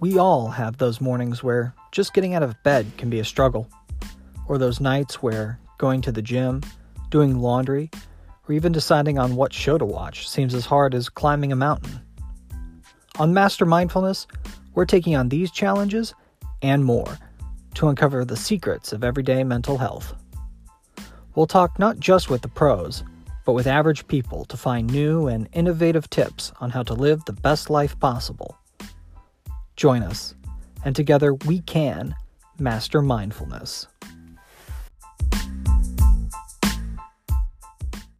we all have those mornings where just getting out of bed can be a struggle, or those nights where going to the gym, doing laundry, or even deciding on what show to watch seems as hard as climbing a mountain. On Master Mindfulness, we're taking on these challenges and more to uncover the secrets of everyday mental health. We'll talk not just with the pros, but with average people to find new and innovative tips on how to live the best life possible. Join us, and together we can master mindfulness.